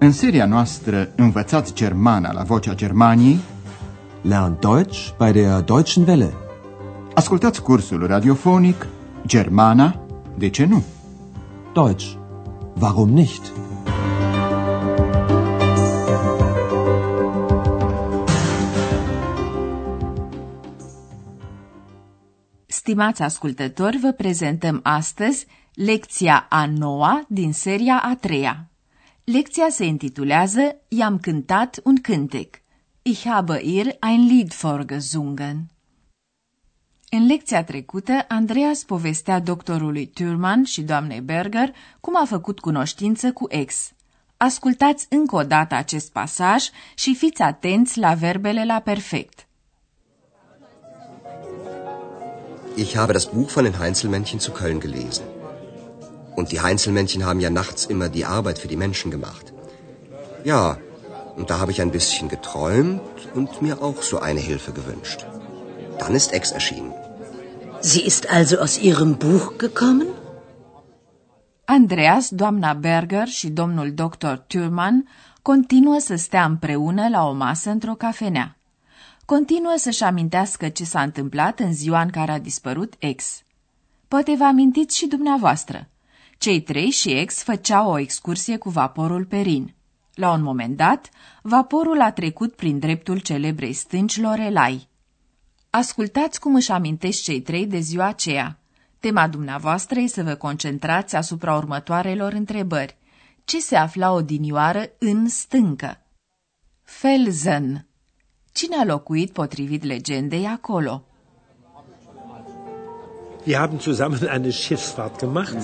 În seria noastră Învățați Germana la Vocea Germaniei Lernt Deutsch bei der Deutschen Welle. Ascultați cursul radiofonic Germana, de ce nu? Deutsch. Warum nicht? Stimați ascultători, vă prezentăm astăzi lecția a noua din seria a treia. Lecția se intitulează I-am cântat un cântec. Ich habe ihr ein Lied vorgesungen. În lecția trecută, Andreas povestea doctorului Thurman și doamnei Berger cum a făcut cunoștință cu ex. Ascultați încă o dată acest pasaj și fiți atenți la verbele la perfect. Ich habe das Buch von den Heinzelmännchen zu Köln gelesen. Und die Heinzelmännchen haben ja nachts immer die Arbeit für die Menschen gemacht. Ja, und da habe ich ein bisschen geträumt und mir auch so eine Hilfe gewünscht. Dann ist Ex erschienen. Sie ist also aus Ihrem Buch gekommen? Andreas, doamna Berger și domnul doctor Thurman continuă să stea împreună la o masă într-o cafenea. Continuă să-și amintească ce s-a întâmplat în ziua în care a dispărut ex. Poate vă amintiți și dumneavoastră. Cei trei și ex făceau o excursie cu vaporul Perin. La un moment dat, vaporul a trecut prin dreptul celebrei stânci Lorelai. Ascultați cum își amintești cei trei de ziua aceea. Tema dumneavoastră e să vă concentrați asupra următoarelor întrebări. Ce se afla odinioară în stâncă? Felsen. Cine a locuit potrivit legendei acolo? Wir haben zusammen eine Schiffsfahrt gemacht.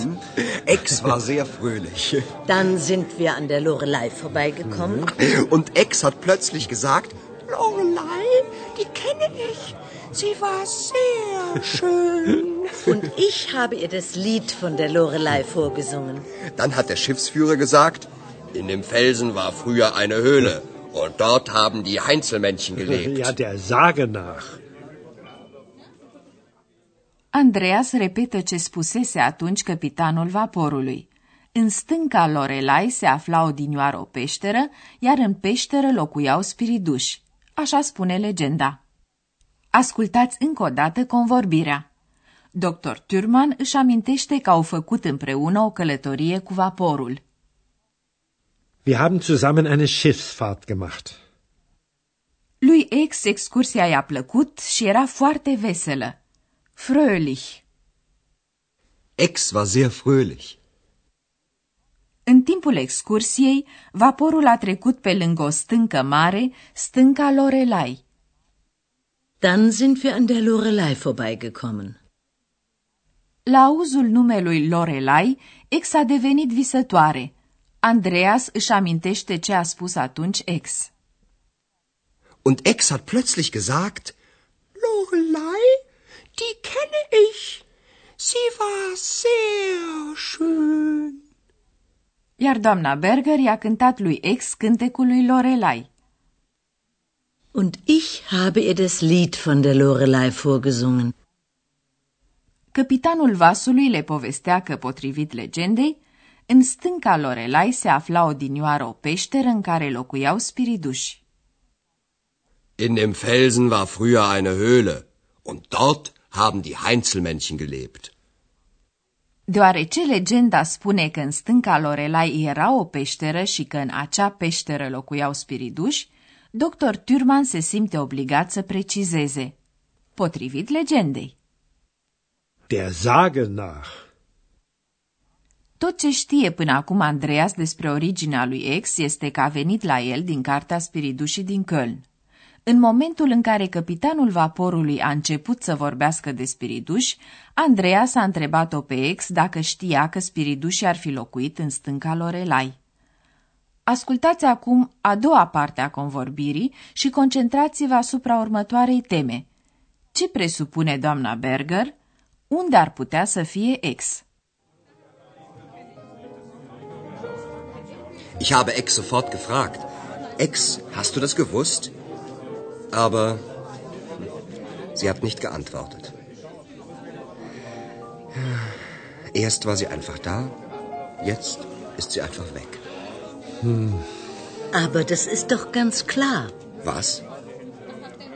Ex war sehr fröhlich. Dann sind wir an der Lorelei vorbeigekommen. Und Ex hat plötzlich gesagt, Lorelei, die kenne ich. Sie war sehr schön. Und ich habe ihr das Lied von der Lorelei vorgesungen. dann hat der Schiffsführer gesagt, in dem Felsen war früher eine Höhle. Und dort haben die Heinzelmännchen gelebt. Ja, der Sage nach. Andreas repetă ce spusese atunci capitanul vaporului. În stânca Lorelai se afla odinioară o peșteră, iar în peșteră locuiau spiriduși. Așa spune legenda. Ascultați încă o dată convorbirea. Dr. Turman își amintește că au făcut împreună o călătorie cu vaporul. Wir haben zusammen eine Schiffsfahrt gemacht. Lui ex excursia i-a plăcut și era foarte veselă. Fröhlich. Ex war sehr fröhlich. În timpul excursiei, vaporul a trecut pe lângă o stâncă mare, stânca Lorelai. Dann sind wir an der Lorelei vorbeigekommen. La auzul numelui Lorelai, ex a devenit visătoare. Andreas își amintește ce a spus atunci ex. Und Ex hat plötzlich gesagt, Lorelei, die kenne ich. Sie war sehr schön. Iar doamna Berger i-a cântat lui ex cântecul lui Lorelai. Und ich habe ihr das Lied von der Lorelei vorgesungen. Capitanul vasului le povestea că, potrivit legendei, în stânca Lorelai se afla odinioară o peșteră în care locuiau spiriduși. in dem Felsen war früher eine Höhle. Und dort haben die Heinzelmännchen gelebt. Deoarece legenda spune că în stânca Lorelai era o peșteră și că în acea peșteră locuiau spiriduși, dr. Turman se simte obligat să precizeze. Potrivit legendei. Der Sage nach. Tot ce știe până acum Andreas despre originea lui ex este că a venit la el din cartea spiridușii din Köln. În momentul în care capitanul vaporului a început să vorbească de spiriduși, Andreas a întrebat-o pe ex dacă știa că spiridușii ar fi locuit în stânca Lorelai. Ascultați acum a doua parte a convorbirii și concentrați-vă asupra următoarei teme. Ce presupune doamna Berger? Unde ar putea să fie ex? Ich habe Ex sofort gefragt. Ex, hast du das gewusst? Aber sie hat nicht geantwortet. Erst war sie einfach da, jetzt ist sie einfach weg. Aber das ist doch ganz klar. Was?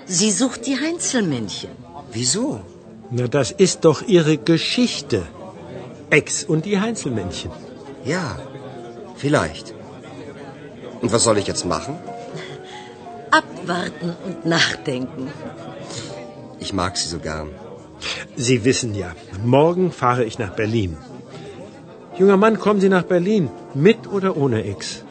Sie sucht die Heinzelmännchen. Wieso? Na, das ist doch ihre Geschichte. Ex und die Heinzelmännchen. Ja, vielleicht. Und was soll ich jetzt machen? Abwarten und nachdenken. Ich mag sie so gern. Sie wissen ja, morgen fahre ich nach Berlin. Junger Mann, kommen Sie nach Berlin, mit oder ohne Ex?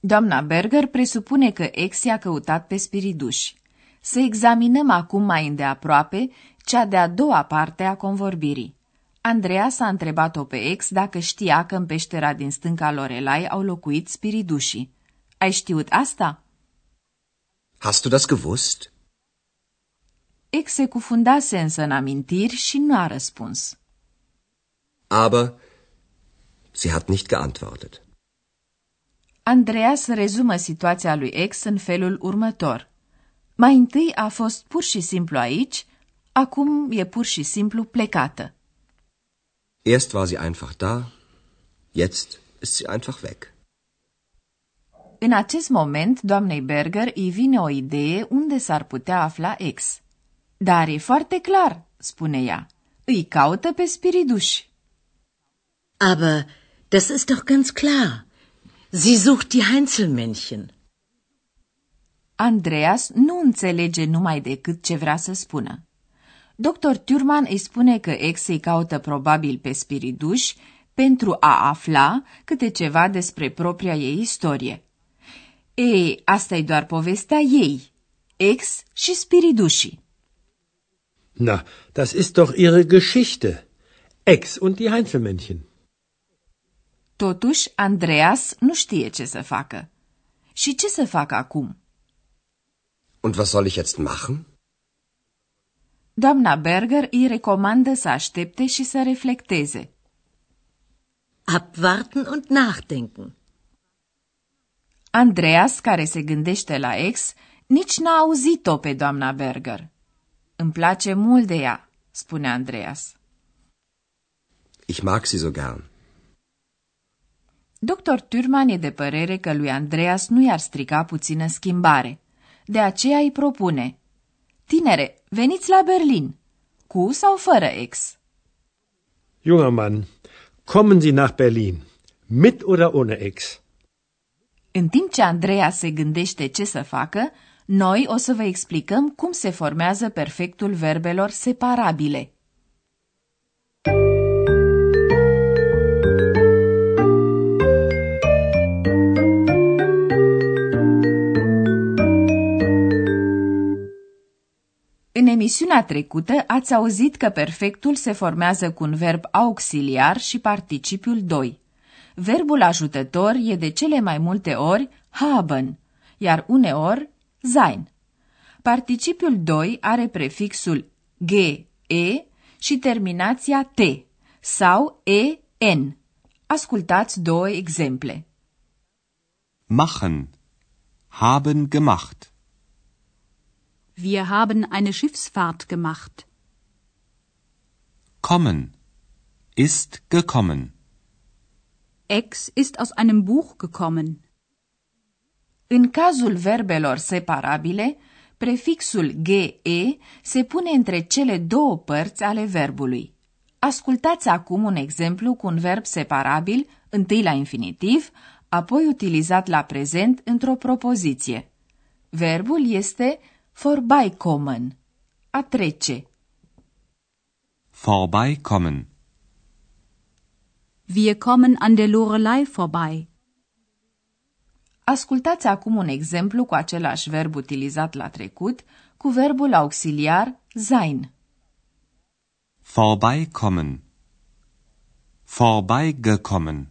Doamna Berger presupune că ex i-a căutat pe spiriduși. Să examinăm acum mai îndeaproape cea de-a doua parte a convorbirii. Andreea s-a întrebat-o pe ex dacă știa că în peștera din stânca Lorelai au locuit spiridușii. Ai știut asta? Hast du das gewusst? Ex se cufundase însă în amintiri și nu a răspuns. Aber sie hat nicht geantwortet. Andreas rezumă situația lui ex în felul următor. Mai întâi a fost pur și simplu aici, acum e pur și simplu plecată. Erst war sie einfach da, jetzt ist sie einfach weg. În acest moment, doamnei Berger îi vine o idee unde s-ar putea afla ex. Dar e foarte clar, spune ea. Îi caută pe spiriduși. Aber das ist doch ganz klar. Sie sucht die Heinzelmännchen. Andreas nu înțelege numai decât ce vrea să spună. Dr. Turman îi spune că ex îi caută probabil pe spiriduși pentru a afla câte ceva despre propria ei istorie. Ei, asta e doar povestea ei, ex și spiridușii. Na, das ist doch ihre Geschichte. Ex und die Heinzelmännchen. Totuși, Andreas nu știe ce să facă. Și ce să facă acum? Und was soll ich jetzt machen? Doamna Berger îi recomandă să aștepte și să reflecteze. Abwarten und nachdenken. Andreas, care se gândește la ex, nici n-a auzit-o pe doamna Berger. Îmi place mult de ea, spune Andreas. Ich mag sie so gern. Dr. Turman e de părere că lui Andreas nu i-ar strica puțină schimbare. De aceea îi propune. Tinere, veniți la Berlin. Cu sau fără ex? Junger Mann, kommen Sie nach Berlin, mit oder ohne Ex? În timp ce Andreea se gândește ce să facă, noi o să vă explicăm cum se formează perfectul verbelor separabile. În emisiunea trecută ați auzit că perfectul se formează cu un verb auxiliar și participiul 2. Verbul ajutător e de cele mai multe ori haben, iar uneori sein. Participiul 2 are prefixul ge, e și terminația t sau e, n. Ascultați două exemple. Machen. Haben gemacht. Wir haben eine Schiffsfahrt gemacht. Kommen. Ist gekommen. Ex ist aus einem Buch gekommen. În cazul verbelor separabile, prefixul ge se pune între cele două părți ale verbului. Ascultați acum un exemplu cu un verb separabil, întâi la infinitiv, apoi utilizat la prezent într-o propoziție. Verbul este vorbeikommen, a trece. Vorbeikommen. Wir kommen an der Lorelei vorbei. Ascultați acum un exemplu cu același verb utilizat la trecut, cu verbul auxiliar sein. Vorbeikommen. Vorbeigekommen.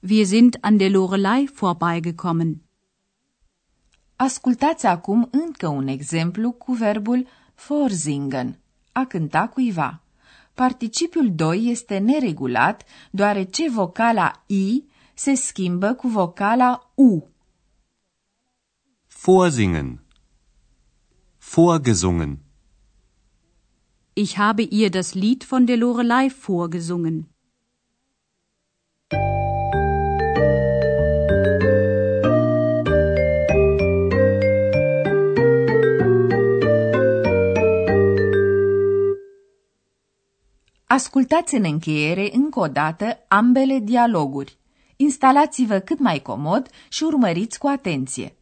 Wir sind an der Lorelei vorbeigekommen. Ascultați acum încă un exemplu cu verbul vorsingen, a cânta cuiva. Participiul 2 este neregulat, deoarece vocala I se schimbă cu vocala U. Vorsingen. Vorgesungen. Ich habe ihr das Lied von der Lorelei vorgesungen. Ascultați în încheiere încă o dată ambele dialoguri. Instalați-vă cât mai comod și urmăriți cu atenție.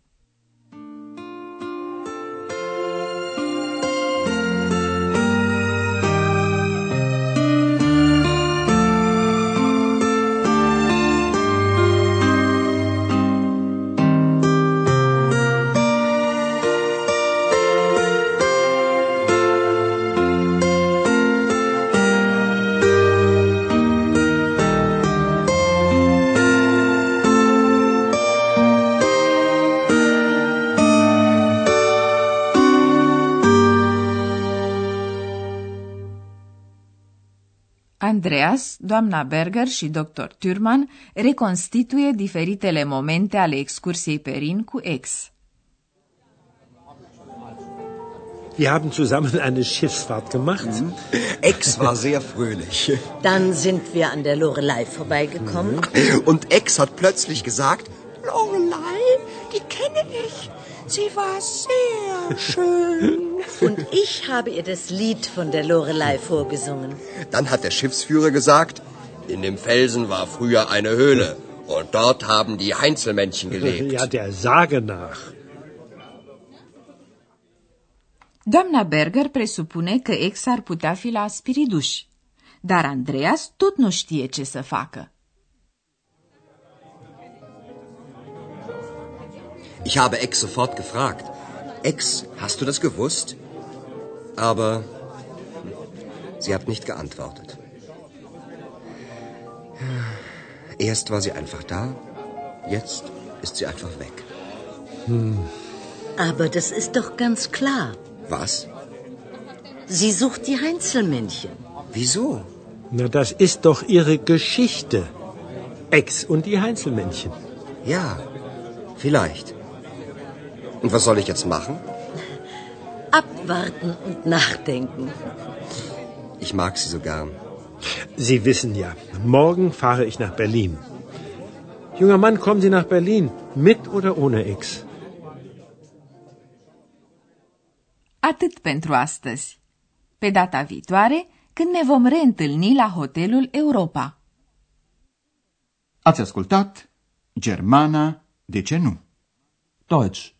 Andreas, doamna Berger și dr. Thürmann reconstituie diferitele momente ale excursiei pe Rin cu ex. Wir haben zusammen eine Schiffsfahrt gemacht. Mhm. Ex war sehr fröhlich. Dann sind wir an der Lorelei vorbeigekommen. Mhm. Und Ex hat plötzlich gesagt, Lorelei, die kenne ich. Sie war sehr schön. Und ich habe ihr das Lied von der Lorelei vorgesungen. Dann hat der Schiffsführer gesagt, in dem Felsen war früher eine Höhle und dort haben die Heinzelmännchen gelebt. Ja, der Sage nach. Doamna Berger presupune că ex ar putea fi la Spiriduș, dar Andreas tot nu știe ce să facă. Ich habe Ex sofort gefragt. Ex, hast du das gewusst? Aber sie hat nicht geantwortet. Erst war sie einfach da, jetzt ist sie einfach weg. Hm. Aber das ist doch ganz klar. Was? Sie sucht die Heinzelmännchen. Wieso? Na, das ist doch ihre Geschichte. Ex und die Heinzelmännchen. Ja, vielleicht. Und was soll ich jetzt machen? Abwarten und nachdenken. Ich mag sie so gern. Sie wissen ja, morgen fahre ich nach Berlin. Junger Mann, kommen Sie nach Berlin, mit oder ohne Ex? Atât pentru astăzi. Pe data viitoare, când ne vom reîntâlni la hotelul Europa. Ați ascultat Germana, de ce nu? Deutsch.